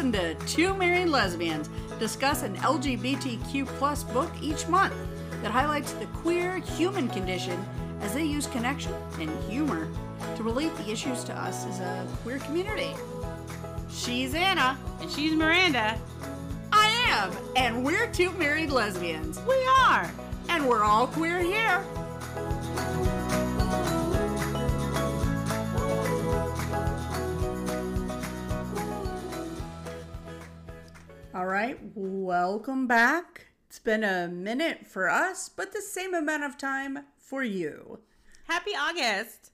Listen to Two Married Lesbians discuss an LGBTQ plus book each month that highlights the queer human condition as they use connection and humor to relate the issues to us as a queer community. She's Anna. And she's Miranda. I am, and we're two married lesbians. We are. And we're all queer here. Right, welcome back. It's been a minute for us, but the same amount of time for you. Happy August.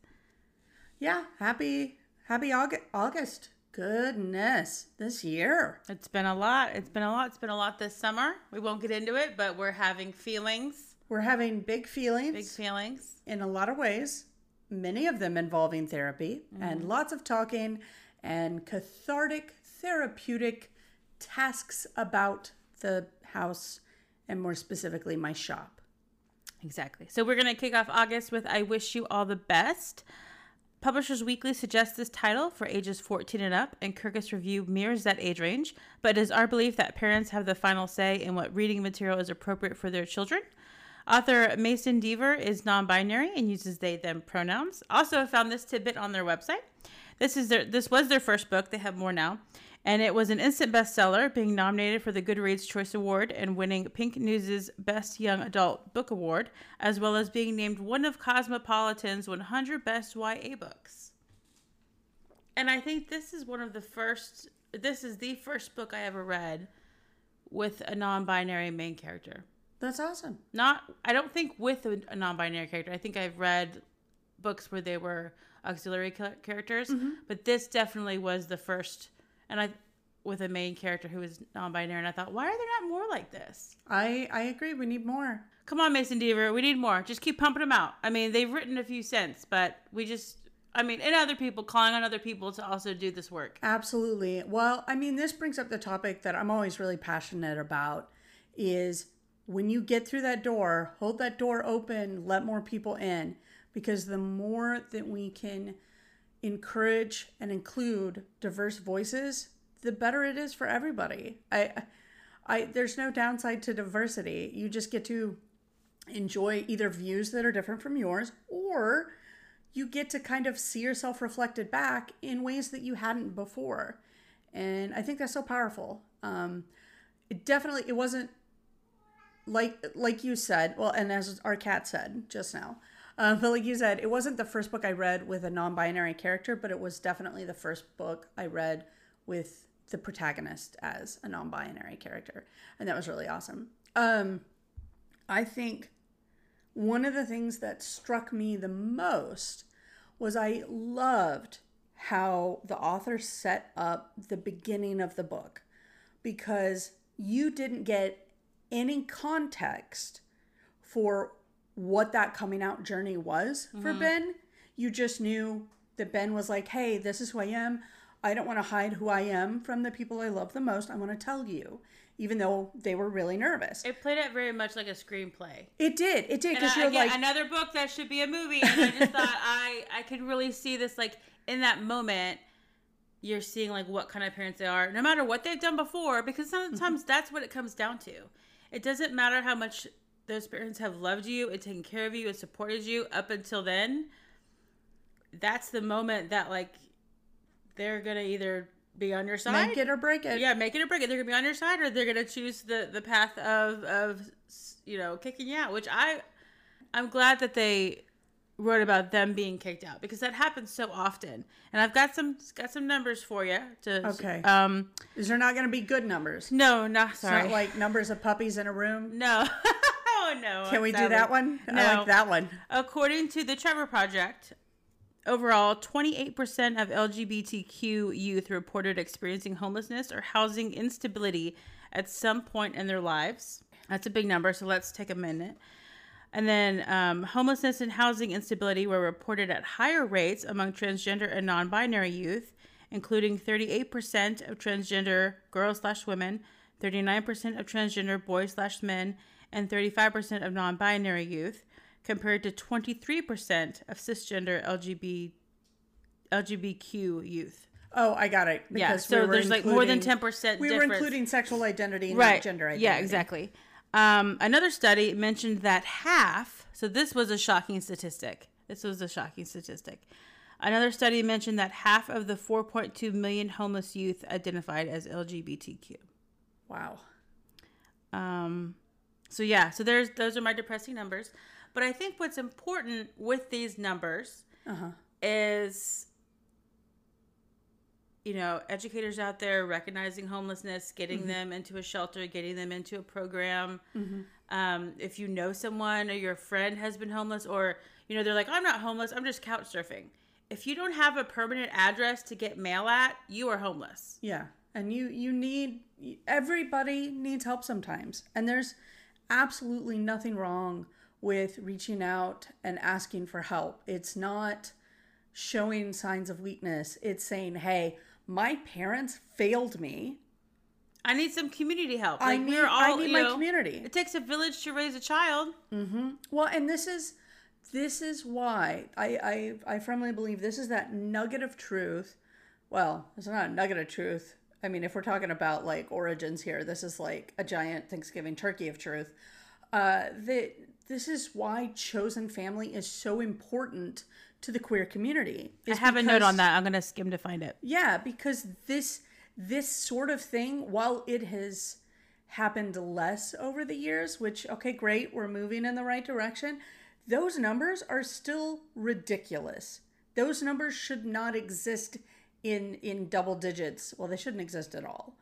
Yeah, happy happy August. August. Goodness, this year. It's been a lot. It's been a lot. It's been a lot this summer. We won't get into it, but we're having feelings. We're having big feelings. Big feelings. In a lot of ways, many of them involving therapy mm-hmm. and lots of talking and cathartic, therapeutic tasks about the house and more specifically my shop. Exactly. So we're going to kick off August with I Wish You All the Best. Publishers Weekly suggests this title for ages 14 and up, and Kirkus Review mirrors that age range, but it is our belief that parents have the final say in what reading material is appropriate for their children. Author Mason Deaver is non binary and uses they them pronouns. Also, I found this tidbit on their website. This is their this was their first book. They have more now and it was an instant bestseller, being nominated for the Goodreads Choice Award and winning Pink News' Best Young Adult Book Award, as well as being named one of Cosmopolitan's 100 Best YA Books. And I think this is one of the first, this is the first book I ever read with a non binary main character. That's awesome. Not, I don't think with a, a non binary character. I think I've read books where they were auxiliary characters, mm-hmm. but this definitely was the first and I with a main character who is non-binary, and I thought, why are there not more like this? I I agree. We need more. Come on, Mason Deaver, we need more. Just keep pumping them out. I mean, they've written a few cents, but we just. I mean, and other people calling on other people to also do this work. Absolutely. Well, I mean, this brings up the topic that I'm always really passionate about is when you get through that door, hold that door open, let more people in because the more that we can encourage and include diverse voices, the better it is for everybody. I I there's no downside to diversity. You just get to enjoy either views that are different from yours or you get to kind of see yourself reflected back in ways that you hadn't before. And I think that's so powerful. Um, it definitely it wasn't like like you said, well, and as our cat said just now, uh, but like you said, it wasn't the first book I read with a non-binary character, but it was definitely the first book I read with the protagonist as a non-binary character, and that was really awesome. Um, I think one of the things that struck me the most was I loved how the author set up the beginning of the book because you didn't get any context for what that coming out journey was mm-hmm. for Ben. You just knew that Ben was like, hey, this is who I am. I don't want to hide who I am from the people I love the most. I want to tell you, even though they were really nervous. It played it very much like a screenplay. It did. It did because you're again, like another book that should be a movie. And I just thought I I could really see this like in that moment. You're seeing like what kind of parents they are, no matter what they've done before, because sometimes mm-hmm. that's what it comes down to. It doesn't matter how much those parents have loved you and taken care of you and supported you up until then, that's the moment that like they're gonna either be on your side, make it or break it. Yeah, make it or break it. They're gonna be on your side, or they're gonna choose the the path of of you know kicking you out. Which I I'm glad that they wrote about them being kicked out because that happens so often. And I've got some got some numbers for you. To okay. Um, is there not going to be good numbers? No, not sorry. It's not like numbers of puppies in a room. No. no. Can we do that one? No. I like that one. According to the Trevor Project, overall, 28% of LGBTQ youth reported experiencing homelessness or housing instability at some point in their lives. That's a big number, so let's take a minute. And then um, homelessness and housing instability were reported at higher rates among transgender and non binary youth, including 38% of transgender girls slash women, 39% of transgender boys slash men, and 35% of non binary youth, compared to 23% of cisgender LGBT, LGBTQ youth. Oh, I got it. Yeah, so we there's like more than 10% We were including sexual identity, not right gender identity. yeah exactly um, another study mentioned that half so this was a shocking statistic this was a shocking statistic another study mentioned that half of the 4.2 million homeless youth identified as lgbtq Wow. um, so yeah so there's those are my depressing numbers but i think what's important with these numbers Uh-huh. is you know educators out there recognizing homelessness getting them into a shelter getting them into a program um, if you know someone or your friend has been homeless or you know they're like i'm not homeless i'm just couch surfing if you don't have a permanent address to get mail at you are homeless Yeah. And you you need everybody needs help sometimes. And there's absolutely nothing wrong with reaching out and asking for help. It's not showing signs of weakness. It's saying, "Hey, my parents failed me. i need some community help I Like, need we're I all, need my know, community." it takes a village to raise a child mm-hmm. Well, and this is this is why I, I I firmly believe this is that nugget of truth. Well, it's not a nugget of truth. I mean, if we're talking about like origins here, this is like a giant Thanksgiving turkey of truth. Uh, that this is why chosen family is so important to the queer community. i have a note on that i'm gonna skim to find it yeah, because this this sort of thing, while it has happened less over the years, which okay, great, we're moving in the right direction, those numbers are still ridiculous. Those numbers should not exist in in double digits. Well, they shouldn't exist at all.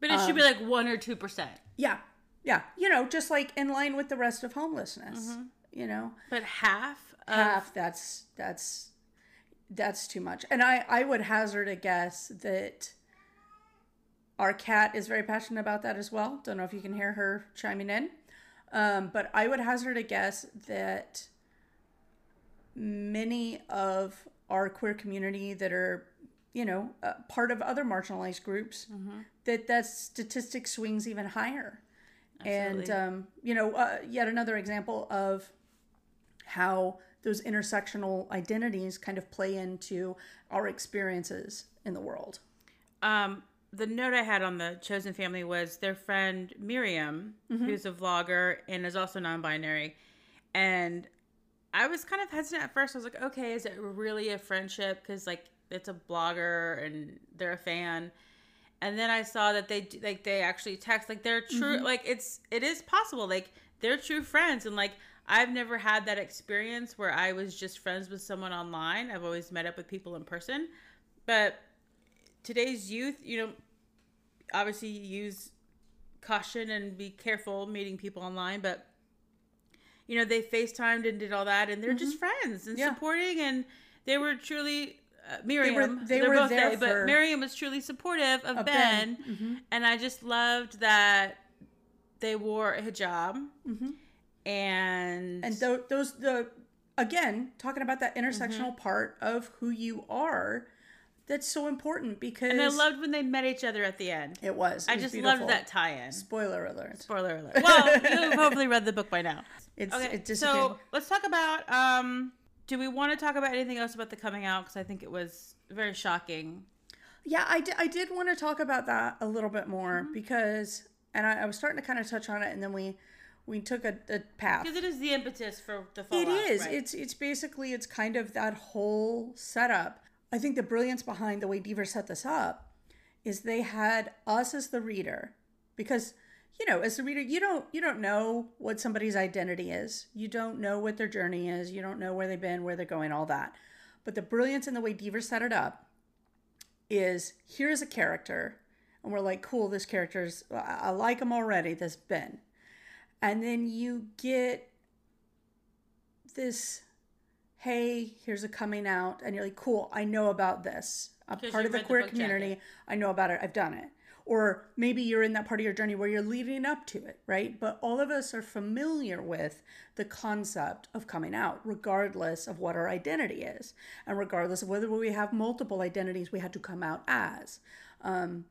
but it should be like one or two percent Yeah. Yeah, you know, just like in line with the rest of homelessness. You know, but half of half that's that's that's too much and i i would hazard a guess that our cat is very passionate about that as well don't know if you can hear her chiming in um, but i would hazard a guess that many of our queer community that are you know uh, part of other marginalized groups that that statistic swings even higher and um, you know uh, yet another example of how those intersectional identities kind of play into our experiences in the world. Um, the note I had on the chosen family was their friend Miriam, Mm-hmm. who's a vlogger and is also non-binary, and I was kind of hesitant at first. I was like, okay, is it really a friendship? Because like it's a blogger and they're a fan. And then I saw that they like they actually text like they're true Mm-hmm. like it's it is possible like they're true friends and like I've never had that experience where I was just friends with someone online. I've always met up with people in person. But today's youth, you know, obviously use caution and be careful meeting people online, but you know, they FaceTimed and did all that and they're just friends and Mm-hmm. Yeah. supporting and they were truly uh, Miriam. they They are were both there they, but Miriam was truly supportive of, Ben, Ben. Mm-hmm. and I just loved that they wore a hijab and And tho- those the again talking about that intersectional Mm-hmm. part of who you are, that's so important because and I loved when they met each other at the end. it was. It I was just beautiful. loved that tie-in. Spoiler alert! Spoiler alert. Well, you've hopefully read the book by now. It's Okay, it disappeared. so let's talk about. Um, do we want to talk about anything else about the coming out? Because I think it was very shocking. Yeah, I did, I did want to talk about that a little bit more Mm-hmm. because, and I, I was starting to kind of touch on it, and then we we took a, a path. Because it is the impetus for the fall. It is. It's it's basically it's kind of that whole setup. I think the brilliance behind the way Deaver set this up is they had us as the reader because you know as the reader you don't you don't know what somebody's identity is. You don't know what their journey is. You don't know where they've been where they're going all that. But the brilliance in the way Deaver set it up is here's a character and we're like cool this character's I like him already this Ben. And then you get this hey here's a coming out and you're like cool i know about this. I'm part of the read the queer community jacket. i know about it. I've done it or maybe you're in that part of your journey where you're leading up to it right? But all of us are familiar with the concept of coming out regardless of what our identity is and regardless of whether we have multiple identities we had to come out as. Um,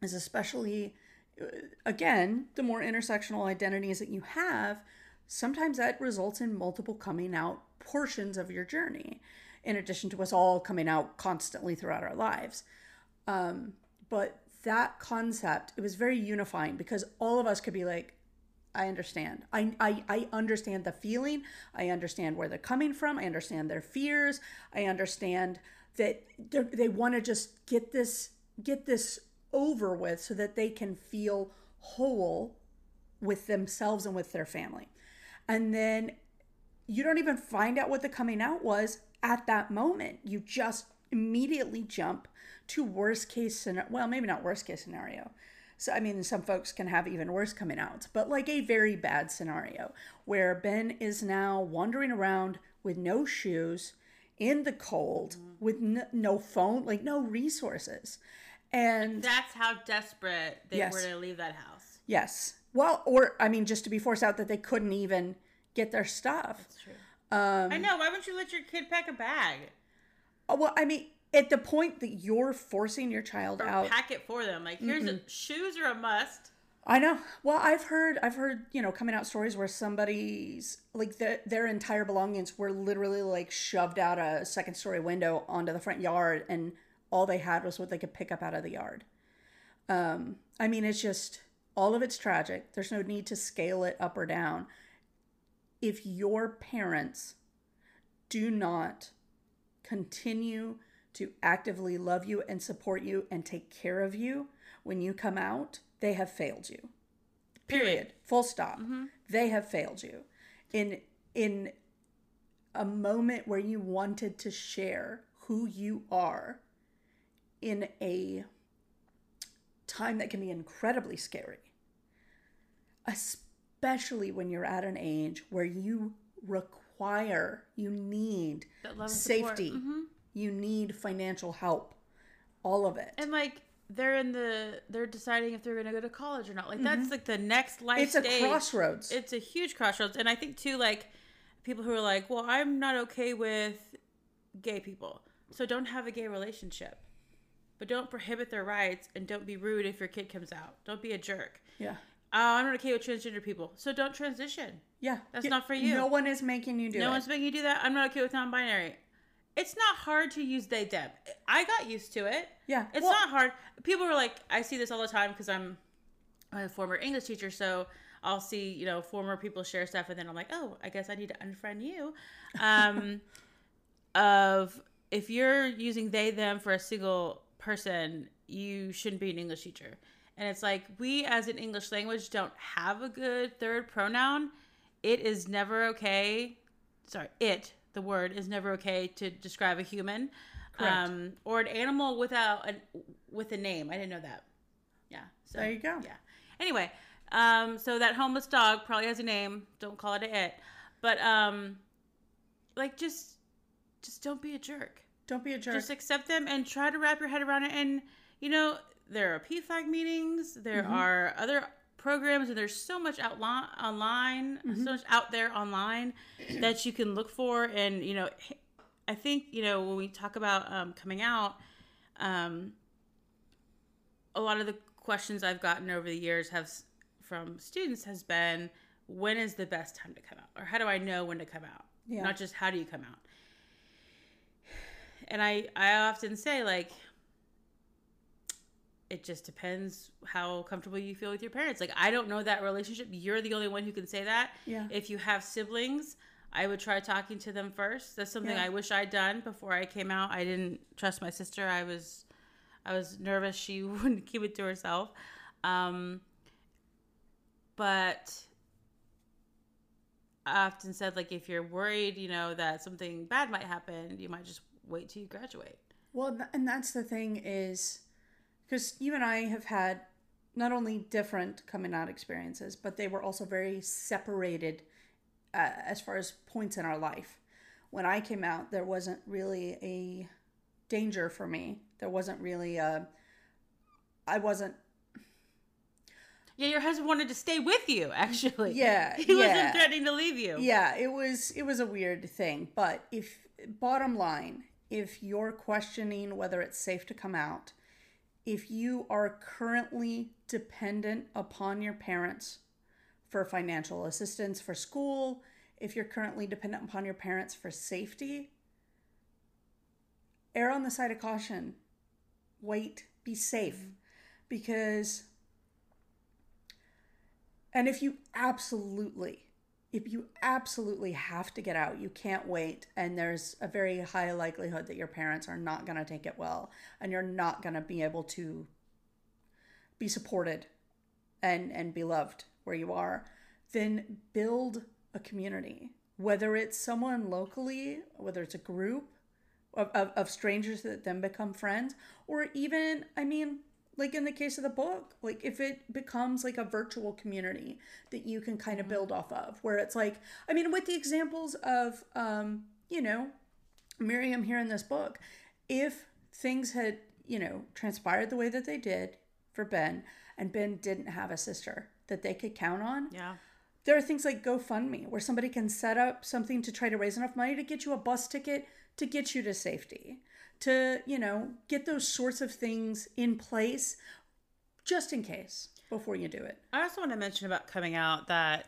is especially uh, again the more intersectional identities that you have sometimes that results in multiple coming out portions of your journey in addition to us all coming out constantly throughout our lives. Um, but that concept, it was very unifying because all of us could be like, I understand. I, I, I understand the feeling. I understand where they're coming from. I understand their fears. I understand that they want to just get this get this over with so that they can feel whole with themselves and with their family. And then you don't even find out what the coming out was at that moment. You just immediately jump to worst case scenario. Well, maybe not worst case scenario. So, I mean, some folks can have even worse coming out, but like a very bad scenario where Ben is now wandering around with no shoes in the cold, with n- no phone, like no resources. And That's how desperate they Yes. were to leave that house. yes, well, or I mean, just to be forced out that they couldn't even get their stuff. That's true. Um, I know. Why wouldn't you let your kid pack a bag Oh, Well, I mean, at the point that you're forcing your child or out, pack it for them? Like, here's a, shoes are a must. I know. Well, I've heard, I've heard, you know, coming out stories where somebody's like their their entire belongings were literally like shoved out a second story window onto the front yard, and all they had was what they could pick up out of the yard. Um, I mean, it's just all of it's tragic. There's no need to scale it up or down. If your parents do not continue to actively love you and support you and take care of you when you come out, they have failed you. Period. Full stop. They have failed you. In in a moment where you wanted to share who you are in a time that can be incredibly scary. Especially when you're at an age where you require, you need That love and support. safety, Mhm. You need financial help, all of it. And like they're in the they're deciding if they're going to go to college or not. Like that's like the next life it's a stage. crossroads. It's a huge crossroads, and I think too like people who are like, well, I'm not okay with gay people, so don't have a gay relationship. But don't prohibit their rights and don't be rude if your kid comes out. Don't be a jerk. yeah. Uh, I'm not okay with transgender people, so don't transition. Yeah. That's not for you. No one is making you do no it. one's making you do that. I'm not okay with non-binary. It's not hard to use they them. I got used to it. Yeah. It's Well- not hard. People are like, I see this all the time because I'm a former English teacher, so I'll see you know former people share stuff, and then I'm like, oh, I guess I need to unfriend you. Um, of if you're using they them for a single person, you shouldn't be an English teacher. And it's like we as an English language don't have a good third pronoun. It is never okay. Sorry, it the word is never okay to describe a human um, or an animal without a with a name. I didn't know that. Yeah. So, There you go. Yeah. Anyway, um, so that homeless dog probably has a name. Don't call it a it. But um, like just just don't be a jerk. Don't be a jerk. Just accept them and try to wrap your head around it. And you know there are PFLAG meetings. There Mm-hmm. are other programs, and there's so much out online, Mm-hmm. so much out there online that you can look for. And you know, I think you know when we talk about um, coming out, um, a lot of the questions I've gotten over the years have from students has been when is the best time to come out or how do I know when to come out Yeah. not just how do you come out and I I often say like it just depends how comfortable you feel with your parents like I don't know that relationship you're the only one who can say that Yeah. if you have siblings I would try talking to them first that's something Yeah. I wish I'd done before I came out I didn't trust my sister I was I was nervous she wouldn't keep it to herself. Um, but I often said, like, if you're worried, you know, that something bad might happen, you might just wait till you graduate. Well, and that's the thing is because you and I have had not only different coming out experiences, but they were also very separated uh, as far as points in our life. When I came out, there wasn't really a danger for me. There wasn't really a. I wasn't. Yeah, your husband wanted to stay with you, actually. Yeah, He yeah. wasn't threatening to leave you. Yeah, it was it was a weird thing, but if bottom line, if you're questioning whether it's safe to come out, if you are currently dependent upon your parents for financial assistance for school, if you're currently dependent upon your parents for safety, err on the side of caution. Wait be safe because and if you absolutely if you absolutely have to get out, you can't wait, and there's a very high likelihood that your parents are not going to take it well, and you're not going to be able to be supported and and be loved where you are, then build a community. Whether it's someone locally, whether it's a group of, of, of strangers that then become friends, or even, I mean, like in the case of the book like if it becomes like a virtual community that you can kind of build off of where it's like i mean with the examples of um you know miriam here in this book if things had you know transpired the way that they did for ben and ben didn't have a sister that they could count on Yeah. there are things like GoFundMe where somebody can set up something to try to raise enough money to get you a bus ticket to get you to safety, to, you know, get those sorts of things in place just in case before you do it. I also want to mention about coming out that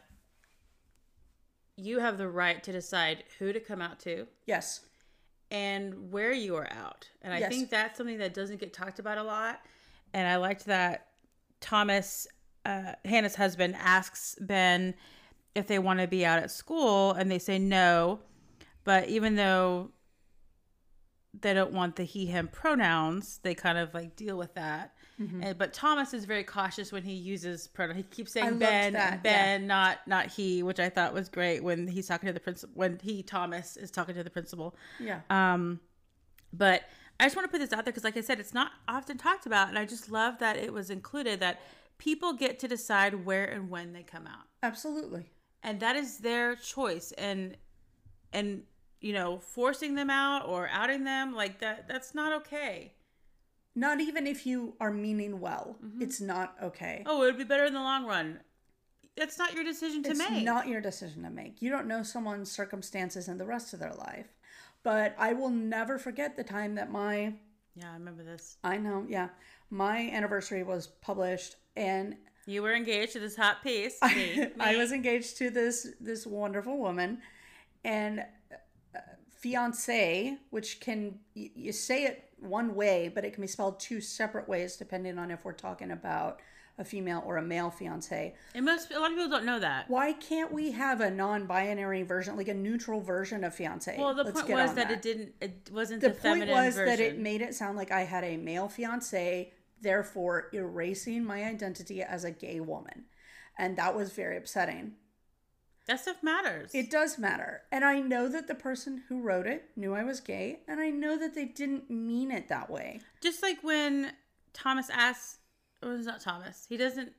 you have the right to decide who to come out to Yes. and where you are out. And I Yes. think that's something that doesn't get talked about a lot. And I liked that Thomas, uh, Hannah's husband, asks Ben if they want to be out at school, and they say no. But even though they don't want the he him pronouns, they kind of like deal with that. And, but Thomas is very cautious when he uses pronouns. He keeps Mm-hmm. I saying Ben, Ben, not not he, which I thought was great when he's talking to the principal. When he Thomas is talking to the principal. Yeah. Um, but I just want to put this out there because, like I said, it's not often talked about, and I just love that it was included that people get to decide where and when they come out, Absolutely. and that is their choice. And and you know, forcing them out or outing them like that that's not okay. Not even if you are meaning well, mm-hmm. it's not okay. Oh, it would be better in the long run. That's not your decision to it's make. not your decision to make. You don't know someone's circumstances and the rest of their life. But I will never forget the time that my yeah, I remember this. I know, yeah. My anniversary was published and You were engaged to this hot piece. Me, I me. was engaged to this this wonderful woman and fiance, which can you, say it one way, but it can be spelled two separate ways depending on if we're talking about a female or a male fiance. And most a lot of people don't know that. Why can't we have a non-binary version, like a neutral version of fiance? Well, the Let's point was on that, it didn't. It wasn't the the, point was version. that it made it sound like I had a male fiance, therefore erasing my identity as a gay woman. And that was very upsetting. That stuff matters. It does matter. And I know that the person who wrote it knew I was gay, and I know that they didn't mean it that way. Just like when Thomas asks, or it's not Thomas. He doesn't.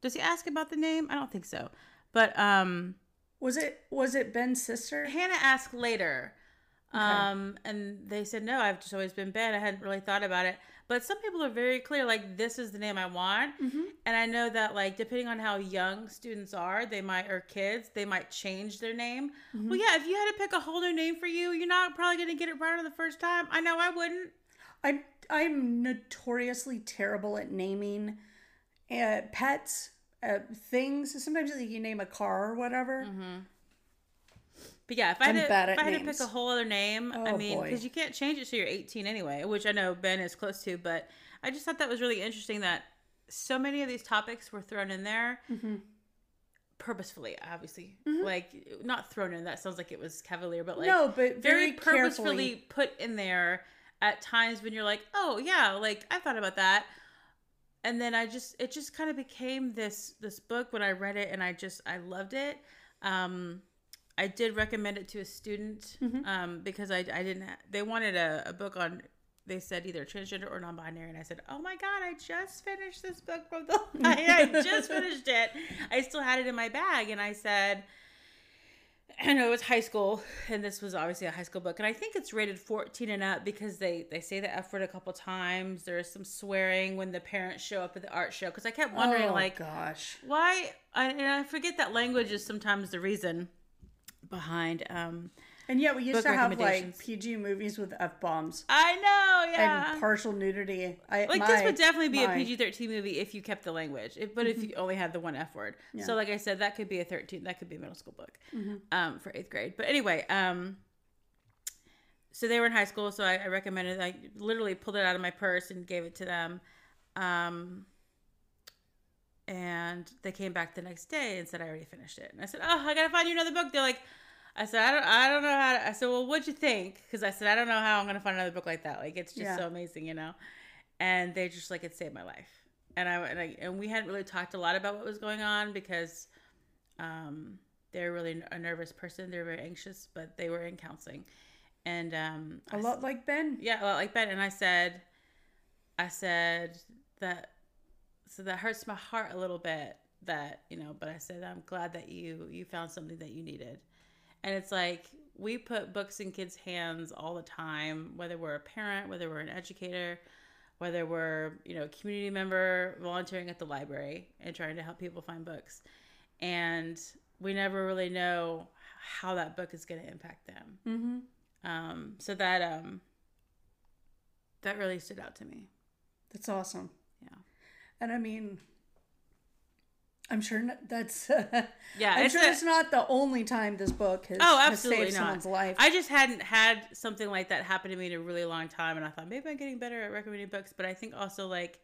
Does he ask about the name? I don't think so. But um, Was it was it Ben's sister? Hannah asked later, um, and they said no. I've just always been Ben. I hadn't really thought about it. But some people are very clear, like this is the name I want. And I know that, like depending on how young students are, they might or kids, they might change their name. Well, yeah, if you had to pick a whole new name for you, you're not probably going to get it right on the first time. I know I wouldn't. I'm I'm notoriously terrible at naming uh, pets, uh, things. Sometimes like, you name a car or whatever. But yeah, if I I'm had, to, bad if I had to pick a whole other name, I Oh, mean, because you can't change it so you're 18 anyway, which I know Ben is close to. But I just thought that was really interesting that so many of these topics were thrown in there Mm-hmm. purposefully, obviously. Like, not thrown in, that sounds like it was cavalier, but like no, but very, very, purposefully carefully. put in there at times when you're like, oh, yeah, like I thought about that. And then I just, it just kind of became this this book when I read it, and I just, I loved it. Um, I did recommend it to a student Mm-hmm. um, because I, I didn't. Ha- they wanted a, a book on. They said either transgender or non-binary, and I said, "Oh my god, I just finished this book from the. I, I just finished it. I still had it in my bag, and I said." I know it was high school, and this was obviously a high school book, and I think it's rated 14 and up because they they say the F word a couple times. There is some swearing when the parents show up at the art show because I kept wondering oh, like gosh. why I, and I forget that language is sometimes the reason behind um And yet we used to have like. PG movies with f bombs I know yeah and partial nudity. I like my, this would definitely be my- a PG-13 movie if you kept the language if, but if you only had the one F word so like I said that could be a 13 that could be a middle school book um for 8th grade but anyway um so they were in high school, so I, I recommended. I literally pulled it out of my purse and gave it to them. Um, and they came back the next day and said I already finished it. And I said, "Oh, I gotta find you another book." They're like, "I said I don't, I don't know how." To, I said, "Well, what'd you think?" Because I said I don't know how I'm gonna find another book like that. Like it's just Yeah. so amazing, you know. And they just like it saved my life. And I and I and we hadn't really talked a lot about what was going on because, um, they're really a nervous person. They're very anxious, but they were in counseling, and um, I A s- lot like Ben. yeah, A lot like Ben. And I said, I said that, so that hurts my heart a little bit that, you know, but I said, I'm glad that you, you found something that you needed. And it's like, we put books in kids' hands all the time, whether we're a parent, whether we're an educator, whether we're, you know, a community member volunteering at the library and trying to help people find books. And we never really know how that book is going to impact them. Mm-hmm. Um, so that um, that really stood out to me. That's awesome. Yeah. And I mean, I'm sure that's. Yeah, I'm it's sure a- it's not the only time this book has, Oh, has absolutely saved not. someone's life. I just hadn't had something like that happen to me in a really long time, and I thought maybe I'm getting better at recommending books. But I think also like,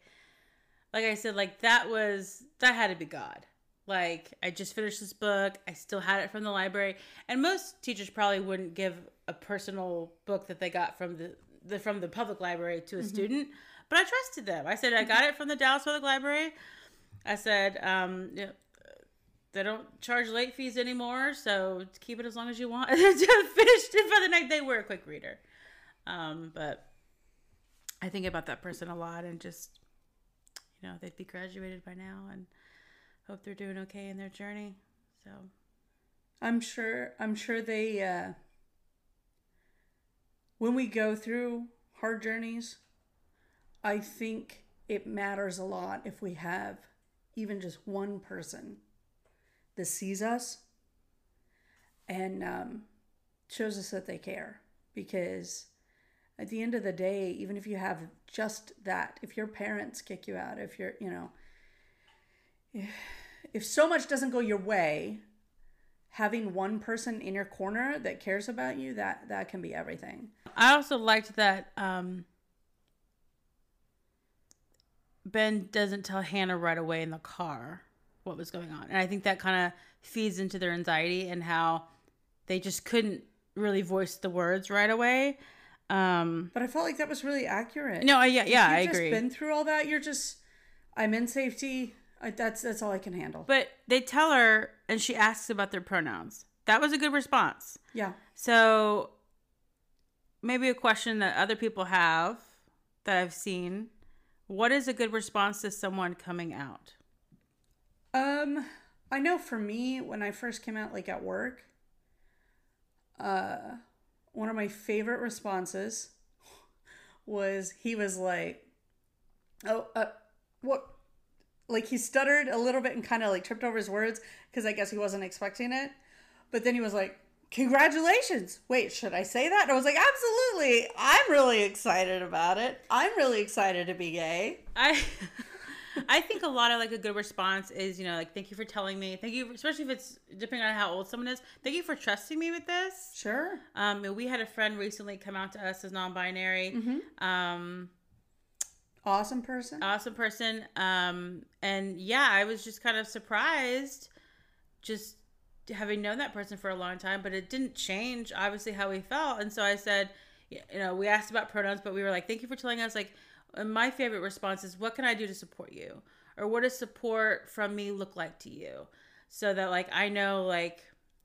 like I said, like that was that had to be God. Like I just finished this book, I still had it from the library, and most teachers probably wouldn't give a personal book that they got from the, the from the public library to a mm-hmm. student. But I trusted them. I said I mm-hmm. got it from the Dallas Public Library. I said, um, they don't charge late fees anymore, so keep it as long as you want. Finished it the night. They were a quick reader, um, but I think about that person a lot, and just you know, they'd be graduated by now, and hope they're doing okay in their journey. So I'm sure. I'm sure they. Uh, when we go through hard journeys, I think it matters a lot if we have even just one person that sees us and um, shows us that they care. Because at the end of the day, even if you have just that, if your parents kick you out, if you're, you know, if, so much doesn't go your way, having one person in your corner that cares about you, that that can be everything. I also liked that um, Ben doesn't tell Hannah right away in the car what was going on. And I think that kind of feeds into their anxiety and how they just couldn't really voice the words right away. Um, But I felt like that was really accurate. no, I, yeah, yeah, I you've agree. Just been through all that. You're just, I'm in safety. I, that's that's all I can handle. but they tell her, and she asks about their pronouns. That was a good response. yeah, So maybe a question that other people have that I've seen. What is a good response to someone coming out? Um, I know for me, when I first came out, like at work, uh, one of my favorite responses was he was like, "Oh, uh, what?" Like he stuttered a little bit and kind of like tripped over his words because I guess he wasn't expecting it. But then he was like, "Congratulations!" Wait, should I say that? And I was like, "Absolutely! I'm really excited about it. I'm really excited to be gay." I I think a lot of like a good response is, you know, like thank you for telling me. Thank you, especially if it's depending on how old someone is. Thank you for trusting me with this. Sure. Um, we had a friend recently come out to us as non-binary. Um, Awesome person. awesome person. Um, and yeah, I was just kind of surprised, just having known that person for a long time, but it didn't change obviously how we felt. And so I said, you know, we asked about pronouns, but we were like, thank you for telling us. Like, and my favorite response is, what can I do to support you, or what does support from me look like to you, so that like I know like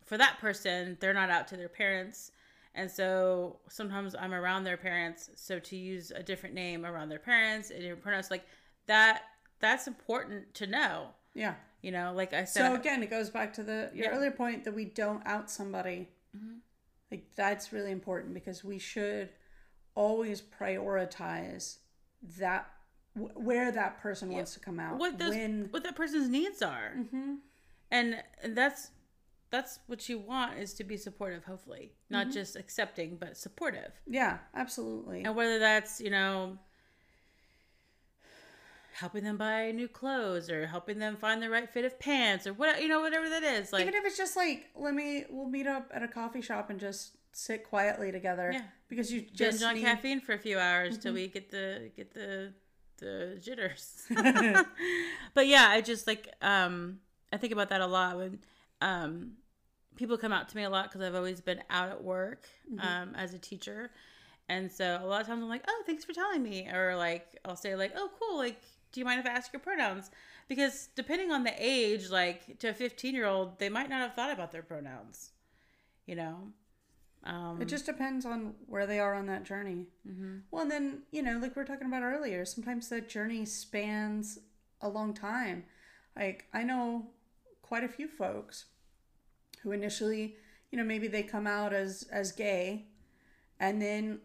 for that person, they're not out to their parents. And so sometimes I'm around their parents. So to use a different name around their parents and different pronouns, like that, that's important to know. yeah. You know, like I said. So again, it goes back to the your Yeah. earlier point that we don't out somebody. Mm-hmm. Like that's really important because we should always prioritize that where that person wants to come out. what those, when what that person's needs are, and, and that's that's what you want is to be supportive. Hopefully, not mm-hmm. just accepting, but supportive. yeah, absolutely. And whether that's you know helping them buy new clothes or helping them find the right fit of pants or what you know whatever that is like Even if it's just like, let me, we'll meet up at a coffee shop and just sit quietly together. Yeah. Because you just binge on need, caffeine for a few hours till we get the get the the jitters. but yeah, I just like um I think about that a lot when um people come out to me a lot because I've always been out at work um as a teacher. And so a lot of times I'm like, "Oh, thanks for telling me." Or like I'll say like, "Oh, cool. Like, do you mind if I ask your pronouns?" Because depending on the age, like to a 15-year-old, they might not have thought about their pronouns. You know? Um It just depends on where they are on that journey. Mm-hmm. Well, and then, you know, like we were talking about earlier, sometimes that journey spans a long time. Like, I know quite a few folks who initially, you know, maybe they come out as, as gay, and then,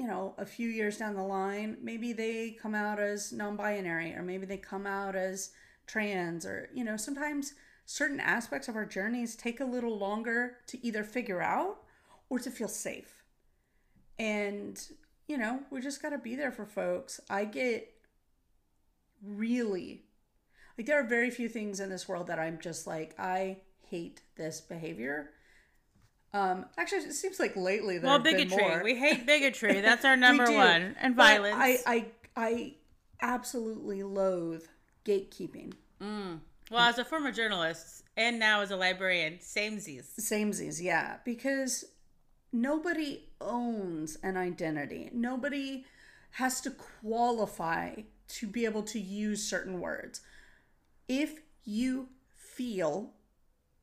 you know, a few years down the line, maybe they come out as non binary, or maybe they come out as trans, or, you know, sometimes certain aspects of our journeys take a little longer to either figure out or to feel safe. And, you know, we just got to be there for folks. I get really, like, there are very few things in this world that I'm just like, I hate this behavior. Um, actually, it seems like lately there well, have been more. We hate bigotry. That's our number one. And But violence. I, I, I absolutely loathe gatekeeping. well, as a former journalist and now as a librarian, samesies. Samesies, yeah, because nobody owns an identity. Nobody has to qualify to be able to use certain words. If you feel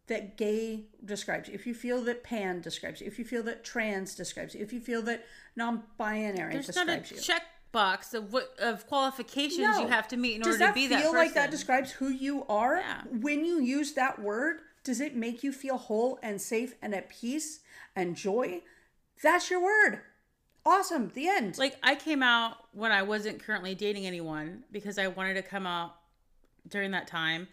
that gay describes you, if you feel that pan describes you, if you feel that trans describes you, if you feel that non-binary There's not a describes you, checkbox of what of qualifications No. you have to meet in does order to be feel that feel like that describes who you are? Yeah. When you use that word, does it make you feel whole and safe and at peace and joy? That's your word. Awesome. The end. like I came out when I wasn't currently dating anyone because I wanted to come out during that time.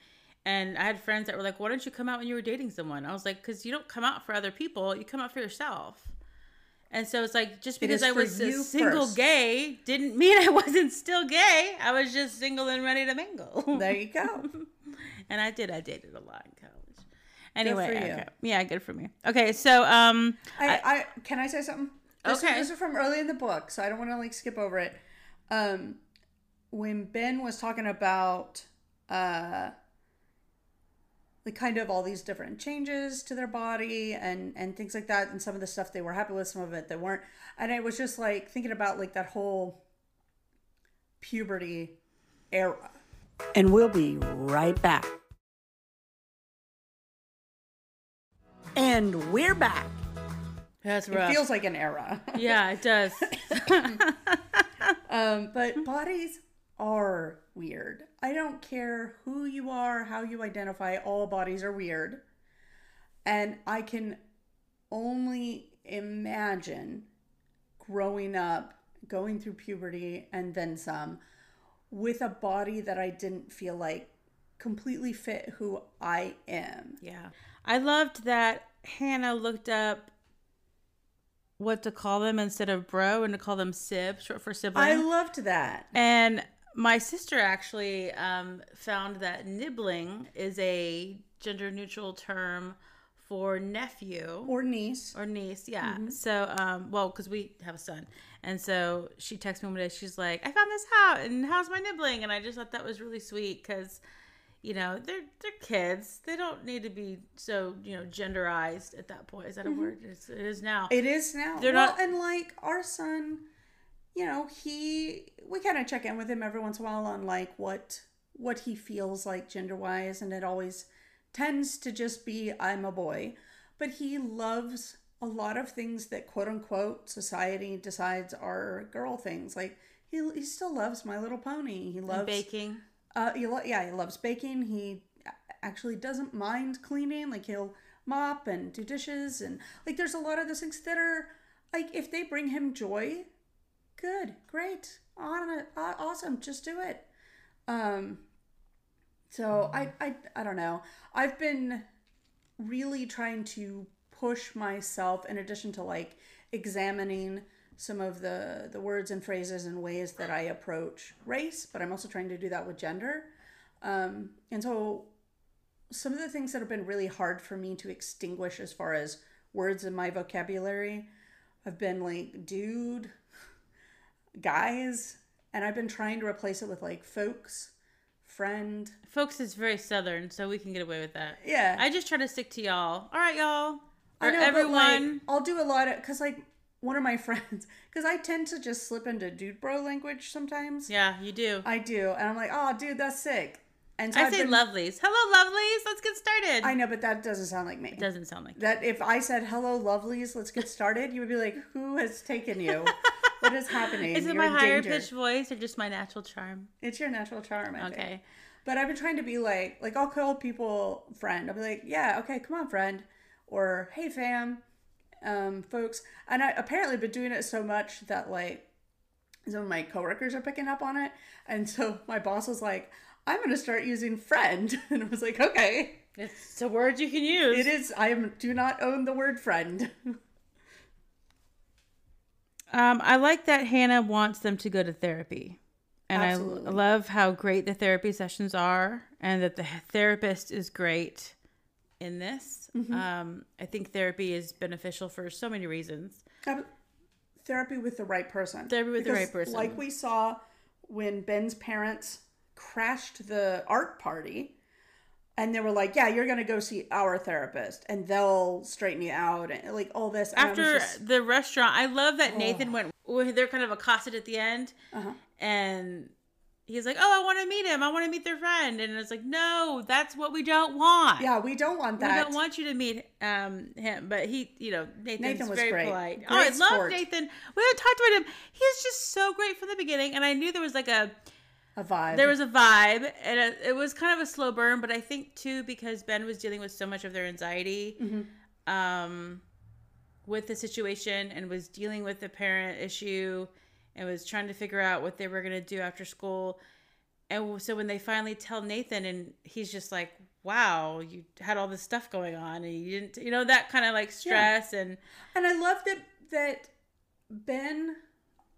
And I had friends that were like, "Why don't you come out when you were dating someone?" I was like, "Cause you don't come out for other people; you come out for yourself." And so it's like just because I was single first. gay didn't mean I wasn't still gay. I was just single and ready to mingle. there you go. and I did. I dated a lot in college. Anyway, you. okay. yeah, good for me. Okay, so um, I, I can I say something? This, Okay. This is from early in the book, so I don't want to like skip over it. Um, when Ben was talking about uh, like kind of all these different changes to their body and and things like that, and some of the stuff they were happy with, some of it they weren't, and I was just like thinking about like that whole puberty era. And we'll be right back. And we're back. that's It rough. feels like an era. yeah, it does. Um, but bodies are weird. I don't care who you are, how you identify, all bodies are weird. And I can only imagine growing up, going through puberty, and then some, with a body that I didn't feel like completely fit who I am. Yeah. I loved that Hannah looked up what to call them instead of bro and to call them sib, short for sibling. I loved that. and my sister actually um, found that nibbling is a gender neutral term for nephew Or niece. or niece. Yeah. So, um, well, because we have a son. And so she texted me one day. She's like, I found this out, and how's my nibbling? And I just thought that was really sweet because, you know, they're they're kids. They don't need to be so you know genderized at that point. Is that a word? It's, it is now. It is now. They're well, not- and like our son, you know, he we kind of check in with him every once in a while on like what what he feels like gender wise, and it always tends to just be I'm a boy, but he loves a lot of things that quote unquote society decides are girl things. Like he he still loves My Little Pony. He loves Baking. uh, he lo- yeah, he loves baking. He actually doesn't mind cleaning. Like he'll mop and do dishes, and like there's a lot of those things that are like if they bring him joy, good, great, on awesome, just do it. Um, so I I I don't know. I've been really trying to push myself in addition to like examining some of the the words and phrases and ways that I approach race, but I'm also trying to do that with gender. Um, and so some of the things that have been really hard for me to extinguish as far as words in my vocabulary have been like dude, guys, and I've been trying to replace it with like folks, friend. Folks is very southern, so we can get away with that. Yeah. I just try to stick to y'all. All right, y'all. Or I know, but, everyone. like, I'll do a lot of because like one of my friends because I tend to just slip into dude bro language sometimes. yeah, you do. I do, and I'm like, oh, dude, that's sick. And so I I've say been- lovelies. Hello, lovelies. Let's get started. I know, but that doesn't sound like me. it doesn't sound like That if I said hello, lovelies, let's get started, you would be like, who has taken you? what is happening? Is it You're my higher danger. pitched voice or just my natural charm? It's your natural charm. I think. Okay. But I've been trying to be like, like I'll call people friend. I'll be like, yeah, okay, come on, friend, or hey, fam, um, folks. And I apparently been doing it so much that like some of my coworkers are picking up on it, and so my boss was like, I'm gonna start using friend, and I was like, okay, It's a word you can use. it is. I am do not own the word friend. Um, I like that Hannah wants them to go to therapy. And I Absolutely. l- love how great the therapy sessions are and that the therapist is great in this. Mm-hmm. Um, I think therapy is beneficial for so many reasons. Um, therapy with the right person. Therapy with the right person. Like we saw when Ben's parents crashed the art party and they were like, Yeah, you're gonna go see our therapist and they'll straighten you out and like all this. And After just- the restaurant, I love that Nathan went, they're kind of accosted at the end. Uh-huh. And he's like, Oh, I want to meet him. I want to meet their friend. And it's like, No, that's what we don't want. yeah, we don't want that. We don't want you to meet um him, but he, you know, Nathan's Nathan was very great. polite. Great oh, I love. Nathan. We haven't talked about him. He's just so great from the beginning, and I knew there was like a a vibe. there was a vibe, and it, it was kind of a slow burn. But I think too because Ben was dealing with so much of their anxiety, Mm-hmm. um, with the situation, and was dealing with the parent issue, and was trying to figure out what they were gonna do after school. And so when they finally tell Nathan, and he's just like, "Wow, you had all this stuff going on, and you didn't," you know, that kind of like stress and And I love that that Ben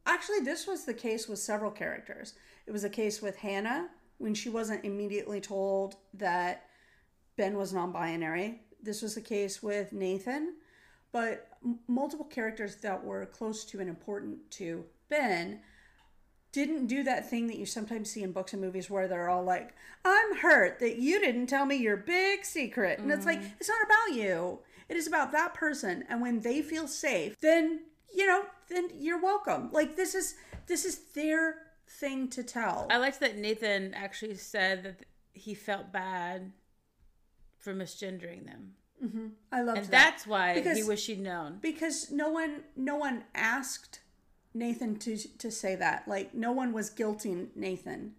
actually this was the case with several characters. It was a case with Hannah when she wasn't immediately told that Ben was non-binary. This was the case with Nathan, but m- multiple characters that were close to and important to Ben didn't do that thing that you sometimes see in books and movies where they're all like, I'm hurt that you didn't tell me your big secret. And it's like, mm-hmm. it's not about you. It is about that person. And when they feel safe, then, you know, then you're welcome. Like this is this is their thing to tell. I liked that Nathan actually said that he felt bad for misgendering them, mm-hmm. I love that. and that's why because, he wished he'd known. because no one no one asked Nathan to to say that. Like no one was guilting Nathan.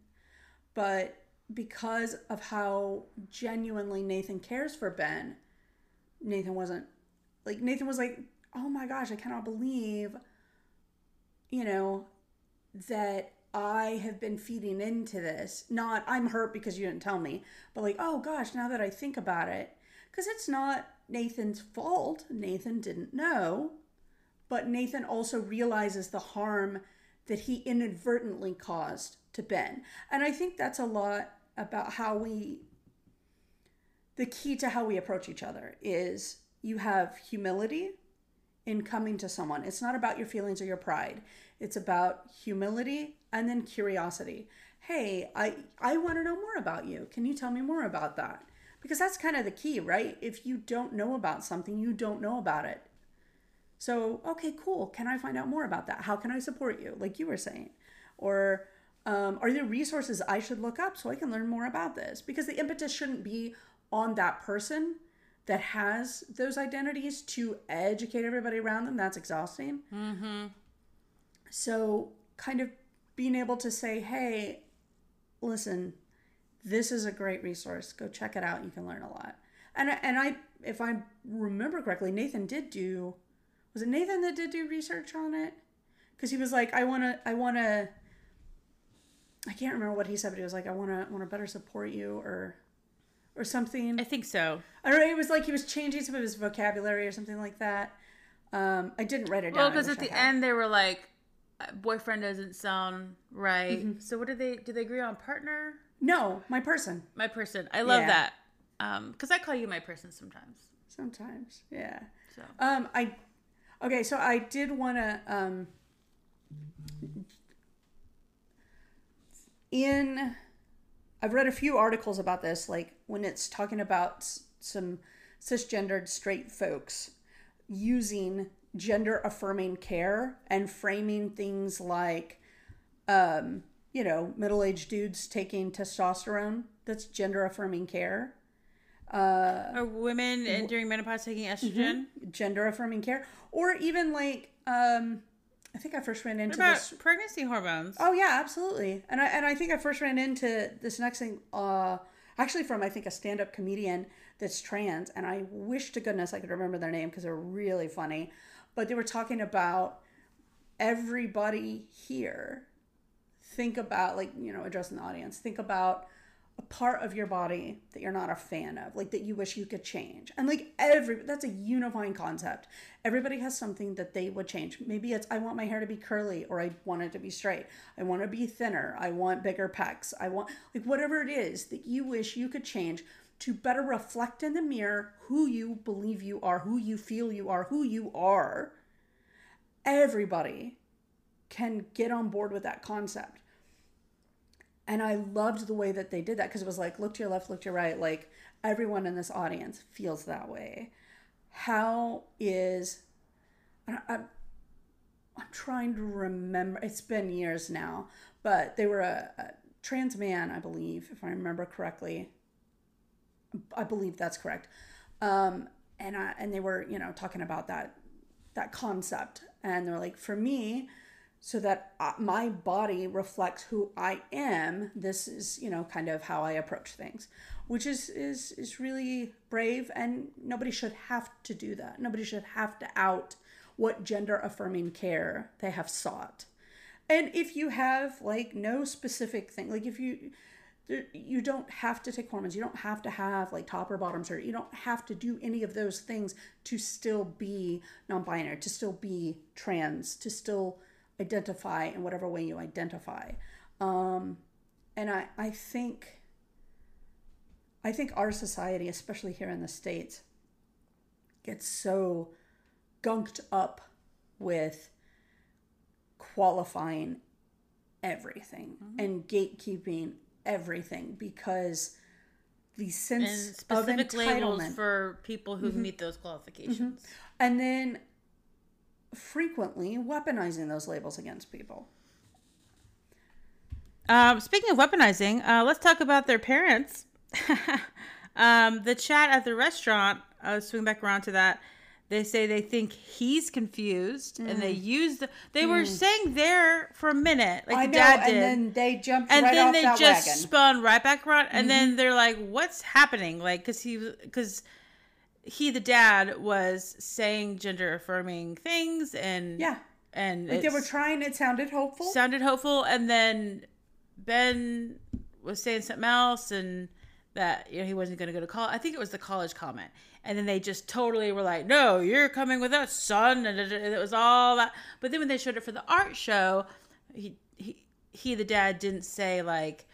But because of how genuinely Nathan cares for Ben, Nathan wasn't like Nathan was like, "Oh my gosh, I cannot believe you know that I have been feeding into this. Not I'm hurt because you didn't tell me, but like, oh gosh, now that I think about it, because it's not Nathan's fault. Nathan didn't know, but Nathan also realizes the harm that he inadvertently caused to Ben. And I think that's a lot about how we the key to how we approach each other is you have humility in coming to someone. It's not about your feelings or your pride. It's about humility and then curiosity. Hey, I I want to know more about you. Can you tell me more about that? Because that's kind of the key, right? If you don't know about something, you don't know about it. So, okay, cool. Can I find out more about that? How can I support you? Like you were saying. Or um, are there resources I should look up so I can learn more about this? Because the impetus shouldn't be on that person that has those identities to educate everybody around them. That's exhausting. Mm-hmm. So, kind of being able to say, hey, listen, this is a great resource. Go check it out. You can learn a lot. And I- and I, if I remember correctly, Nathan did do. Was it Nathan that did do research on it? Because he was like, I want to, I want to. I can't remember what he said, but he was like, I want to, want to better support you, or, or something. I think so. I don't know. It was like he was changing some of his vocabulary or something like that. Um, I didn't write it down. Well, because at the end they were like, boyfriend doesn't sound right. Mm-hmm. So what do they? do? they agree on partner? No, my person. My person. I love Yeah. that. Um, because I call you my person sometimes. Sometimes, yeah. So Um, I okay. So I did want to um. In, I've read a few articles about this, like when it's talking about some cisgendered straight folks using gender affirming care and framing things like, um, you know, middle aged dudes taking testosterone. That's gender affirming care. are women in, during menopause taking estrogen? gender affirming care or even like um i think i first ran What into about this pregnancy hormones? oh yeah absolutely and i and i think i first ran into this next thing uh actually from i think a stand-up comedian that's trans and i wish to goodness i could remember their name because they're really funny but they were talking about everybody here. Think about like you know addressing the audience. Think about a part of your body that you're not a fan of like that you wish you could change. And like every that's a unifying concept. Everybody has something that they would change. Maybe it's i want my hair to be curly or i want it to be straight. I want to be thinner. I want bigger pecs. I want like whatever it is that you wish you could change to better reflect in the mirror who you believe you are who you feel you are who you are everybody can get on board with that concept. And I loved the way that they did that because it was like, look to your left, look to your right. Like everyone in this audience feels that way. How is, I, I, I'm trying to remember, it's been years now, but they were a, a trans man, I believe, if I remember correctly. I believe that's correct. Um, and I, and they were, you know, talking about that that concept. And they're like for me so that uh, my body reflects who i am this is you know kind of how i approach things which is is is really brave and nobody should have to do that. Nobody should have to out what gender affirming care they have sought. And if you have like no specific thing like if you you don't have to take hormones. You don't have to have like top or bottom surgery. You don't have to do any of those things to still be non-binary to still be trans to still identify in whatever way you identify. Um, and I, I think i think our society especially here in the states gets so gunked up with qualifying everything and gatekeeping everything because the and sense of specific labels entitlement for people who Mm-hmm. meet those qualifications. and then frequently weaponizing those labels against people Um, speaking of weaponizing, uh, let's talk about their parents. um, the chat at the restaurant, I'll swing back around to that. They say they think he's confused, and they use the. They were saying there for a minute, like Mm. I the know, dad did, and then they jumped and right then they just wagon. spun right back around, and Mm-hmm. then they're like, "What's happening?" Like, because he, because he, the dad, was saying gender affirming things, and yeah, and like they were trying. It sounded hopeful. sounded hopeful and then ben was saying something else and that you know he wasn't going to go to college i think it was the college comment and then they just totally were like no you're coming with us son. And it was all that. But then when they showed it for the art show he he he the dad didn't say like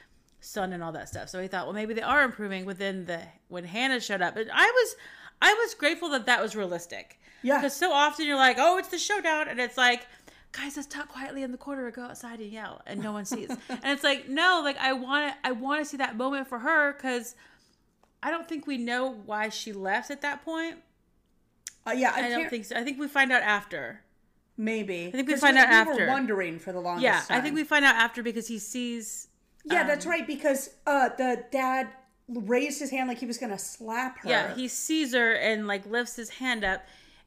son and all that stuff. So he thought well maybe they are improving within the when hannah showed up. But i was i was grateful that that was realistic. Yeah. because so often you're like oh it's the showdown. And it's like guys let's talk quietly in the corner or go outside and yell and no one sees. And it's like no like i want to i want to see that moment for her because i don't think we know why she left at that point Uh, yeah, I, i, don't think so i think we find out after maybe. I think we find out we after. were wondering for the longest yeah time. i think we find out after because he sees Yeah, um, that's right. Because uh, the dad raised his hand like he was gonna slap her. yeah he sees her and like lifts his hand up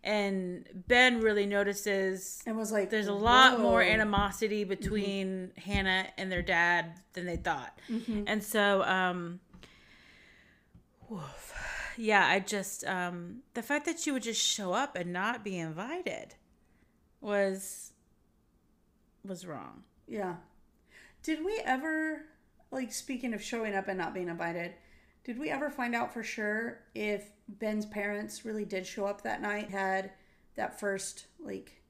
and ben really notices and was like, there's a lot more animosity between Hannah and their dad than they thought. And so, um, woof. yeah, I just, um, the fact that she would just show up and not be invited was, was wrong. Yeah. Did we ever, like, speaking of showing up and not being invited, did we ever find out for sure if Ben's parents really did show up that night, had that first like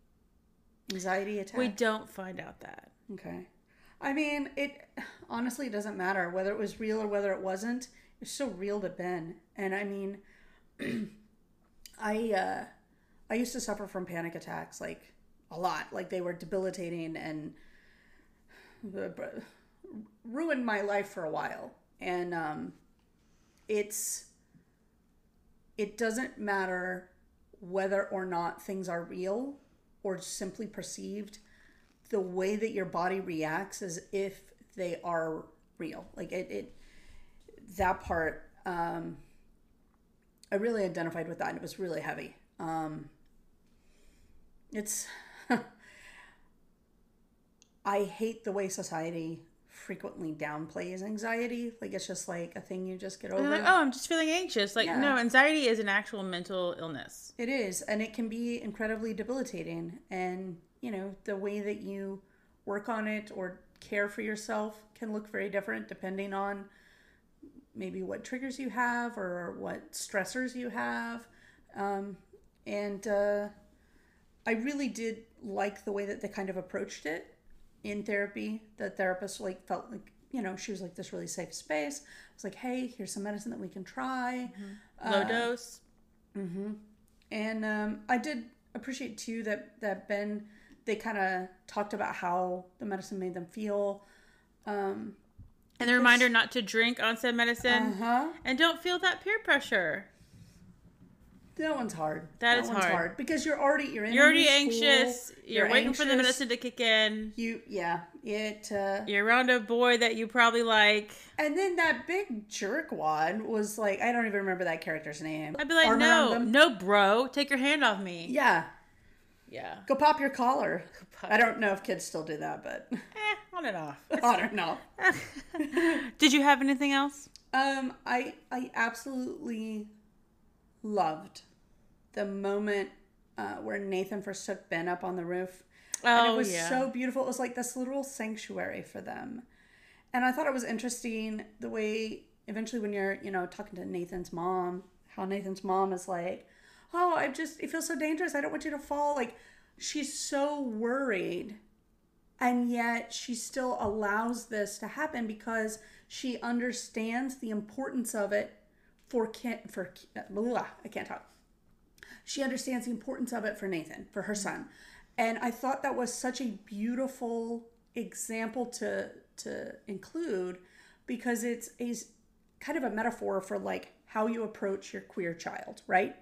anxiety attack? We don't find out that. Okay. I mean, it honestly doesn't matter whether it was real or whether it wasn't. It's still real to Ben. And I mean, I uh, I used to suffer from panic attacks like a lot. Like they were debilitating and ruined my life for a while. And um, it's it doesn't matter whether or not things are real or simply perceived the way that your body reacts as if they are real like it, it that part um i really identified with that and it was really heavy um it's i hate the way society frequently downplays anxiety. Like it's just like a thing you just get over. Like, oh, I'm just feeling anxious. Like, yeah. no, anxiety is an actual mental illness. It is, and it can be incredibly debilitating. And you know, the way that you work on it or care for yourself can look very different depending on maybe what triggers you have or what stressors you have. Um, and uh, I really did like the way that they kind of approached it in therapy. The therapist like felt like you know she was like this really safe space. I was like, hey, here's some medicine that we can try, mm-hmm. low uh, dose. Mm-hmm. And um, I did appreciate too that that Ben they kind of talked about how the medicine made them feel. Um, and the reminder not to drink on said medicine. Uh-huh. And don't feel that peer pressure. That one's hard. That, that is hard. hard. because you're already you're in. You're already anxious. You're, you're waiting anxious. for the medicine to kick in. You yeah it. Uh, you're around a boy that you probably like. And then that big jerk one was like I don't even remember that character's name. I'd be like Arm no no bro take your hand off me. Yeah. Yeah. Go pop your collar. Pop I don't know if kids still do that, but eh, on and off. on and off. Did you have anything else? Um, I I absolutely loved the moment uh, where Nathan first took Ben up on the roof. Oh, and it oh, was yeah. so beautiful. It was like this little sanctuary for them. And I thought it was interesting the way eventually when you're, you know, talking to Nathan's mom, how Nathan's mom is like, Oh, I just it feels so dangerous. I don't want you to fall. Like she's so worried. And yet she still allows this to happen because she understands the importance of it for for blah, I can't talk. She understands the importance of it for Nathan, for her son. And I thought that was such a beautiful example to to include because it's a kind of a metaphor for like how you approach your queer child, right?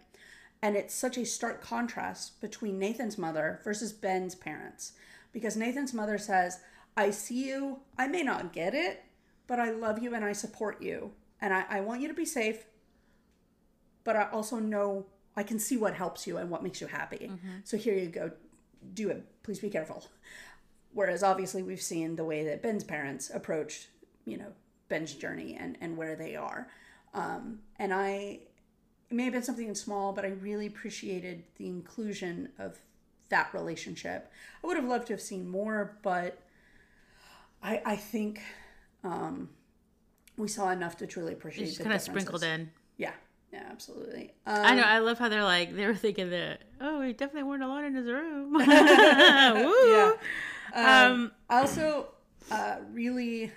And it's such a stark contrast between Nathan's mother versus Ben's parents. Because Nathan's mother says, I see you, I may not get it, but I love you and I support you. And I, I want you to be safe, but I also know I can see what helps you and what makes you happy. Mm-hmm. So here you go, do it. Please be careful. Whereas obviously we've seen the way that Ben's parents approached, you know, Ben's journey and, and where they are. Um, and I, it may have been something small, but I really appreciated the inclusion of that relationship. I would have loved to have seen more, but I, I think um, we saw enough to truly appreciate. Just kind of sprinkled in. Yeah, yeah, absolutely. Um, I know. I love how they're like they were thinking that. Oh, we definitely weren't alone in his room. yeah. Um, um, I also uh, really,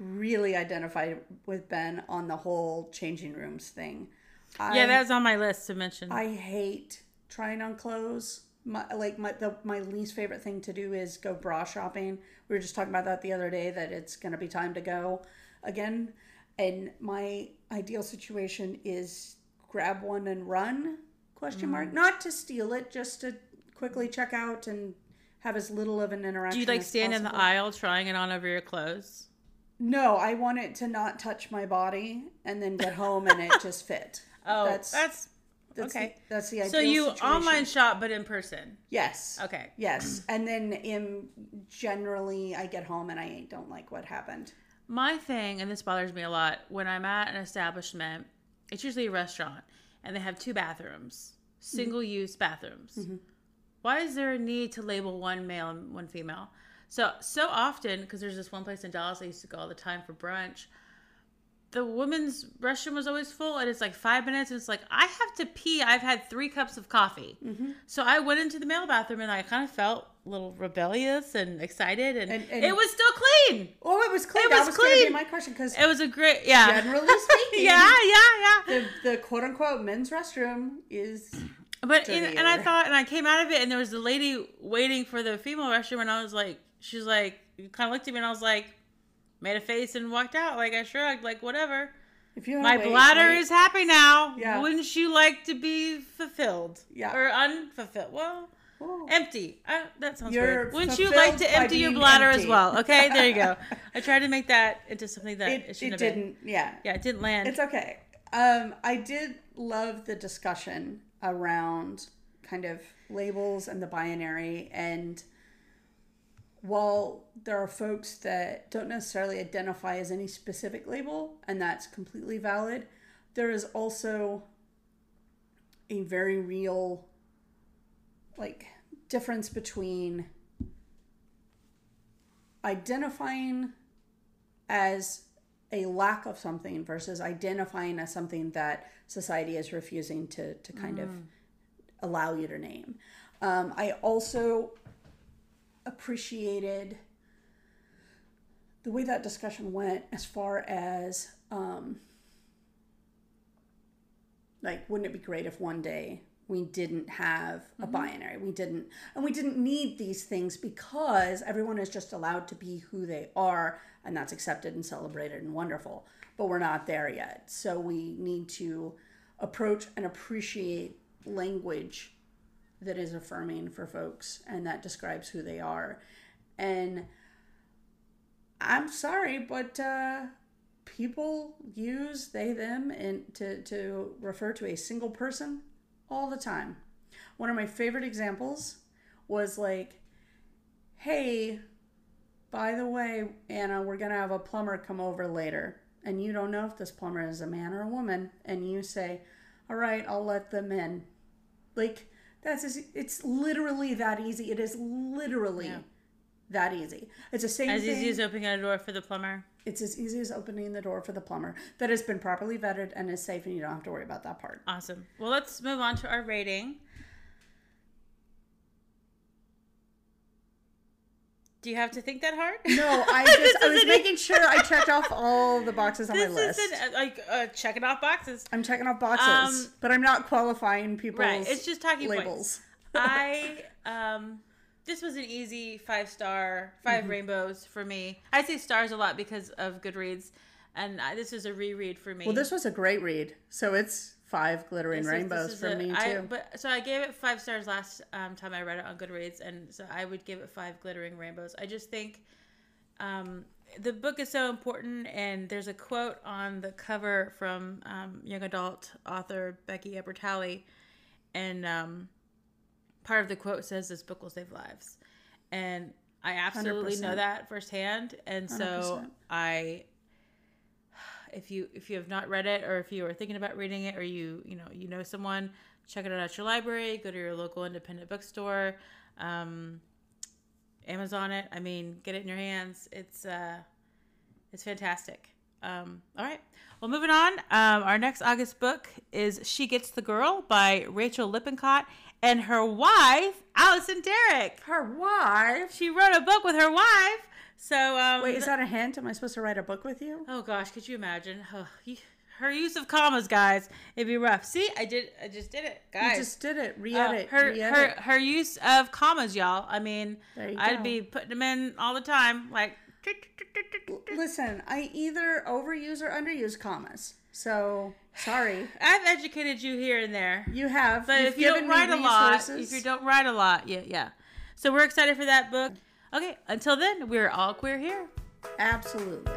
really identified with Ben on the whole changing rooms thing. I, that was on my list to mention. I hate trying on clothes. My, like my the my least favorite thing to do is go bra shopping. We were just talking about that the other day that it's gonna be time to go again. And my ideal situation is grab one and run question mark mm. not to steal it just to quickly check out and have as little of an interaction do you like stand possible. in the aisle trying it on over your clothes no i want it to not touch my body and then get home and it just fit oh that's that's, that's okay the, that's the ideal so you situation. online shop but in person yes okay yes and then in generally i get home and i don't like what happened my thing, and this bothers me a lot, when I'm at an establishment, it's usually a restaurant, and they have two bathrooms, single use bathrooms. Mm-hmm. Why is there a need to label one male and one female? So so often, because there's this one place in Dallas I used to go all the time for brunch. The women's restroom was always full, and it's like five minutes, and it's like I have to pee. I've had three cups of coffee, Mm-hmm. so I went into the male bathroom, and I kind of felt a little rebellious and excited, and, And- and- it was still clean. Oh, it was clean. It that was was clean. my question because It was a great, yeah. generally speaking, yeah, yeah, yeah. the, the quote unquote men's restroom is But in, and I thought, and I came out of it, and there was a lady waiting for the female restroom, and I was like, she's like, you kind of looked at me, and I was like, made a face and walked out. Like I shrugged, like whatever. if you My bladder wait. is happy now. Yeah. Wouldn't you like to be fulfilled? Yeah. Or unfulfilled? Well, Oh. empty. Uh, that sounds You're weird. Wouldn't you like to empty your bladder as well? Okay, there you go. I tried to make that into something that it, It, it didn't. Yeah. Yeah, it didn't land. It's okay. Um, I did love the discussion around kind of labels and the binary. And while there are folks that don't necessarily identify as any specific label, and that's completely valid, there is also a very real like difference between identifying as a lack of something versus identifying as something that society is refusing to, to kind of allow you to name. Um, I also appreciated the way that discussion went as far as um, like wouldn't it be great if one day we didn't have a binary? We didn't and we didn't need these things because everyone is just allowed to be who they are and that's accepted and celebrated and wonderful but we're not there yet. So we need to approach and appreciate language that is affirming for folks and that describes who they are. And i'm sorry but uh people use they them and to to refer to a single person all the time. One of my favorite examples was like hey by the way anna we're gonna have a plumber come over later and you don't know if this plumber is a man or a woman and you say all right i'll let them in. Like that's just, it's literally that easy it is literally Yeah. that easy it's the same as thing easy as opening a door for the plumber. it's as easy as opening the door for the plumber that has been properly vetted and is safe, and you don't have to worry about that part. Awesome. Well, let's move on to our rating. Do you have to think that hard? No, I just I was making sure I checked off all the boxes on my list. isn't uh, like uh, checking off boxes. I'm checking off boxes, Um, but I'm not qualifying people's Right. It's just talking labels. I um this was an easy five star, 5 Mm-hmm. rainbows for me. I say stars a lot because of Goodreads, and I, this is a reread for me. Well, this was a great read, so it's five glittering This rainbows is for a- me too. I, but so I gave it five stars last um, time I read it on Goodreads, and so I would give it five glittering rainbows. I just think um, the book is so important, and there's a quote on the cover from um, young adult author Becky Albertalli, and um, part of the quote says, "This book will save lives," and I absolutely know 100%. that firsthand, and so 100%. I if you if you have not read it or if you are thinking about reading it or you you know you know someone check it out at your library go to your local independent bookstore um, amazon it i mean get it in your hands. It's uh it's fantastic. Um, all right. Well moving on um, our next august book is she gets the girl by rachael lippincott and her wife alyson derrick. Her wife. she wrote a book with her wife so um, Wait, is that a hint? Am I supposed to write a book with you? Oh gosh, could you imagine? Oh, you- her use of commas, guys, it'd be rough. See, I did, I just did it, You guys. just did it. Uh, Re-edit. her, re-edit. her, her use of commas, y'all. I mean, I'd go. be putting them in all the time, like. Listen, I either overuse or underuse commas. So sorry, I've educated you here and there, you have. but You've if you don't write a lot, if you don't write a lot, yeah, yeah. So we're excited for that book. Okay, until then, we're all queer here. absolutely.